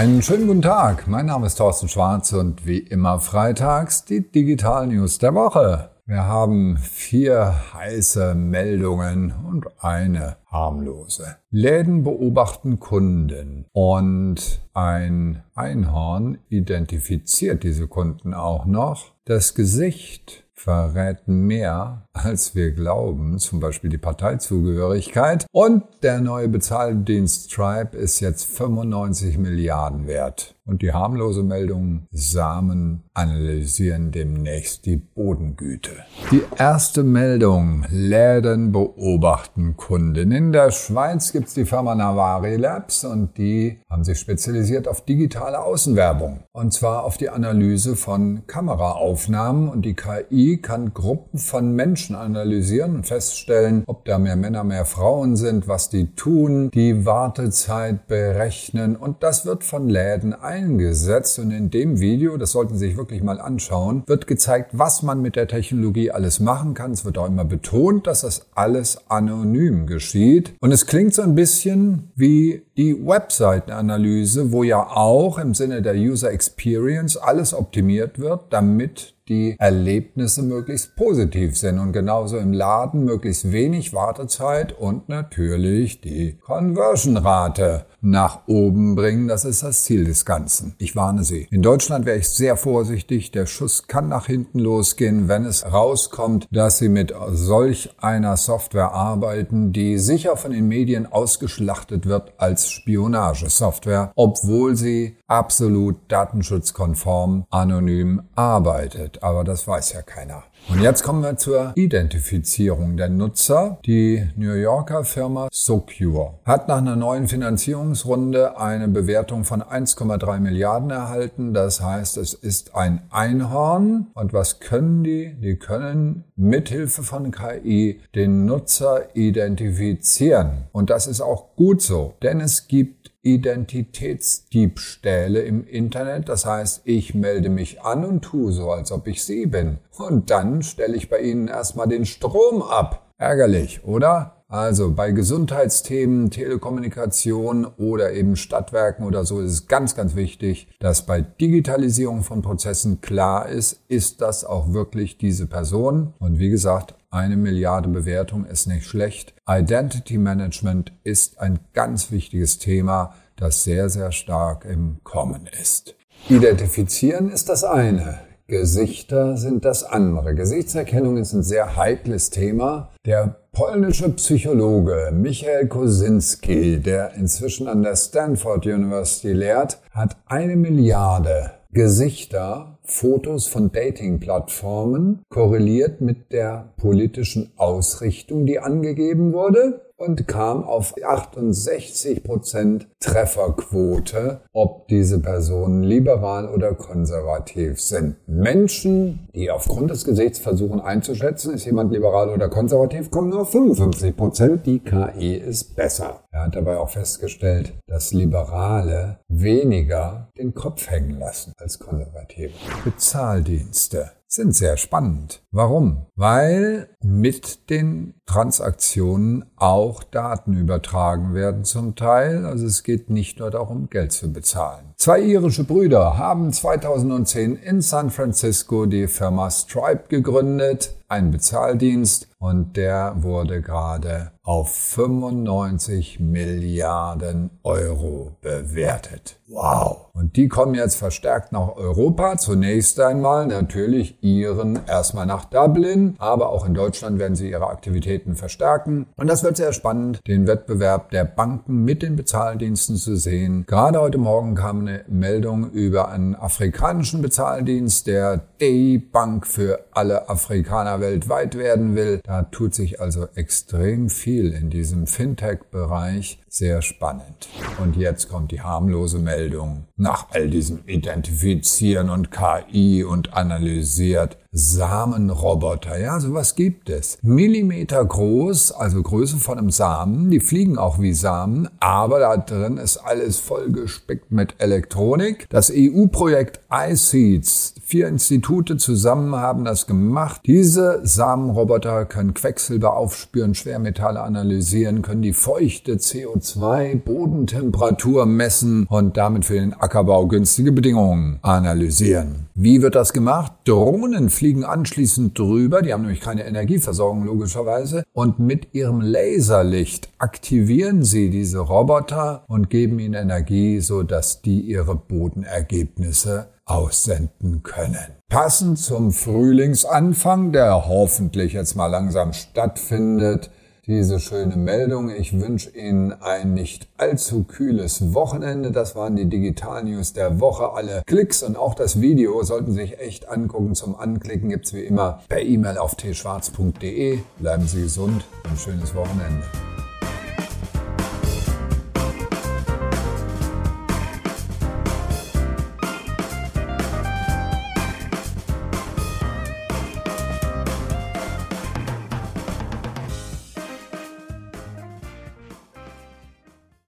Einen schönen guten Tag. Mein Name ist Thorsten Schwarz und wie immer freitags die Digital News der Woche. Wir haben vier heiße Meldungen und eine harmlose. Läden beobachten Kunden und ein Einhorn identifiziert diese Kunden auch noch. Das Gesicht verrät mehr, als wir glauben, zum Beispiel die Parteizugehörigkeit. Und der neue Bezahldienst Stripe ist jetzt 95 Milliarden wert. Und die harmlose Meldung, Samen analysieren demnächst die Bodengüte. Die erste Meldung, Läden beobachten Kunden. In der Schweiz gibt's die Firma Navari Labs und die haben sich spezialisiert auf digitale Außenwerbung. Und zwar auf die Analyse von Kameraaufnahmen und die KI kann Gruppen von Menschen analysieren und feststellen, ob da mehr Männer, mehr Frauen sind, was die tun, die Wartezeit berechnen und das wird von Läden ein eingesetzt und in dem Video, das sollten Sie sich wirklich mal anschauen, wird gezeigt, was man mit der Technologie alles machen kann. Es wird auch immer betont, dass das alles anonym geschieht. Und es klingt so ein bisschen wie die Webseitenanalyse, wo ja auch im Sinne der User Experience alles optimiert wird, damit die Erlebnisse möglichst positiv sind und genauso im Laden möglichst wenig Wartezeit und natürlich die Conversion-Rate nach oben bringen. Das ist das Ziel des Ganzen. Ich warne Sie. In Deutschland wäre ich sehr vorsichtig. Der Schuss kann nach hinten losgehen, wenn es rauskommt, dass Sie mit solch einer Software arbeiten, die sicher von den Medien ausgeschlachtet wird als Spionagesoftware, obwohl sie absolut datenschutzkonform anonym arbeitet. Aber das weiß ja keiner. Und jetzt kommen wir zur Identifizierung der Nutzer. Die New Yorker Firma Socure hat nach einer neuen Finanzierungsrunde eine Bewertung von 1,3 Milliarden erhalten. Das heißt, es ist ein Einhorn. Und was können die? Die können mithilfe von KI den Nutzer identifizieren. Und das ist auch gut so, denn es gibt Identitätsdiebstähle im Internet. Das heißt, ich melde mich an und tue so, als ob ich Sie bin. Und dann stelle ich bei Ihnen erstmal den Strom ab. Ärgerlich, oder? Also bei Gesundheitsthemen, Telekommunikation oder eben Stadtwerken oder so ist es ganz, ganz wichtig, dass bei Digitalisierung von Prozessen klar ist, ist das auch wirklich diese Person? Und wie gesagt, eine Milliarde Bewertung ist nicht schlecht. Identity Management ist ein ganz wichtiges Thema, das sehr, sehr stark im Kommen ist. Identifizieren ist das eine. Gesichter sind das andere. Gesichtserkennung ist ein sehr heikles Thema. Der polnische Psychologe Michael Kosinski, der inzwischen an der Stanford University lehrt, hat eine Milliarde Gesichter, Fotos von Dating-Plattformen korreliert mit der politischen Ausrichtung, die angegeben wurde und kam auf 68 Prozent Trefferquote, ob diese Personen liberal oder konservativ sind. Menschen, die aufgrund des Gesichts versuchen einzuschätzen, ist jemand liberal oder konservativ, kommen nur 55 Prozent. Die KI ist besser. Er hat dabei auch festgestellt, dass Liberale weniger den Kopf hängen lassen als Konservative. Bezahldienste sind sehr spannend. Warum? Weil mit den Transaktionen auch Daten übertragen werden zum Teil. Also es geht nicht nur darum, Geld zu bezahlen. Zwei irische Brüder haben 2010 in San Francisco die Firma Stripe gegründet, ein Bezahldienst, und der wurde gerade auf 95 Milliarden Euro bewertet. Wow. Und die kommen jetzt verstärkt nach Europa. Zunächst einmal natürlich ihren erstmal nach Dublin, aber auch in Deutschland werden sie ihre Aktivitäten verstärken. Und das wird sehr spannend, den Wettbewerb der Banken mit den Bezahldiensten zu sehen. Gerade heute Morgen kam eine Meldung über einen afrikanischen Bezahldienst, der die Bank für alle Afrikaner weltweit werden will. Da tut sich also extrem viel in diesem Fintech-Bereich. Sehr spannend. Und jetzt kommt die harmlose Meldung. Nach all diesem Identifizieren und KI und analysiert Samenroboter. Ja, sowas gibt es. Millimeter groß, also Größe von einem Samen. Die fliegen auch wie Samen, aber da drin ist alles vollgespickt mit Elektronik. Das EU-Projekt iSeeds, vier Institute zusammen haben das gemacht. Diese Samenroboter können Quecksilber aufspüren, Schwermetalle analysieren, können die feuchte CO2, Bodentemperatur messen und damit für den Ackerbau günstige Bedingungen analysieren. Wie wird das gemacht? Drohnen fliegen anschließend drüber, die haben nämlich keine Energieversorgung logischerweise, und mit ihrem Laserlicht aktivieren sie diese Roboter und geben ihnen Energie, sodass die ihre Bodenergebnisse aussenden können. Passend zum Frühlingsanfang, der hoffentlich jetzt mal langsam stattfindet, diese schöne Meldung. Ich wünsche Ihnen ein nicht allzu kühles Wochenende. Das waren die Digital News der Woche. Alle Klicks und auch das Video sollten Sie sich echt angucken. Zum Anklicken gibt's wie immer per E-Mail auf tschwarz.de. Bleiben Sie gesund. Ein schönes Wochenende.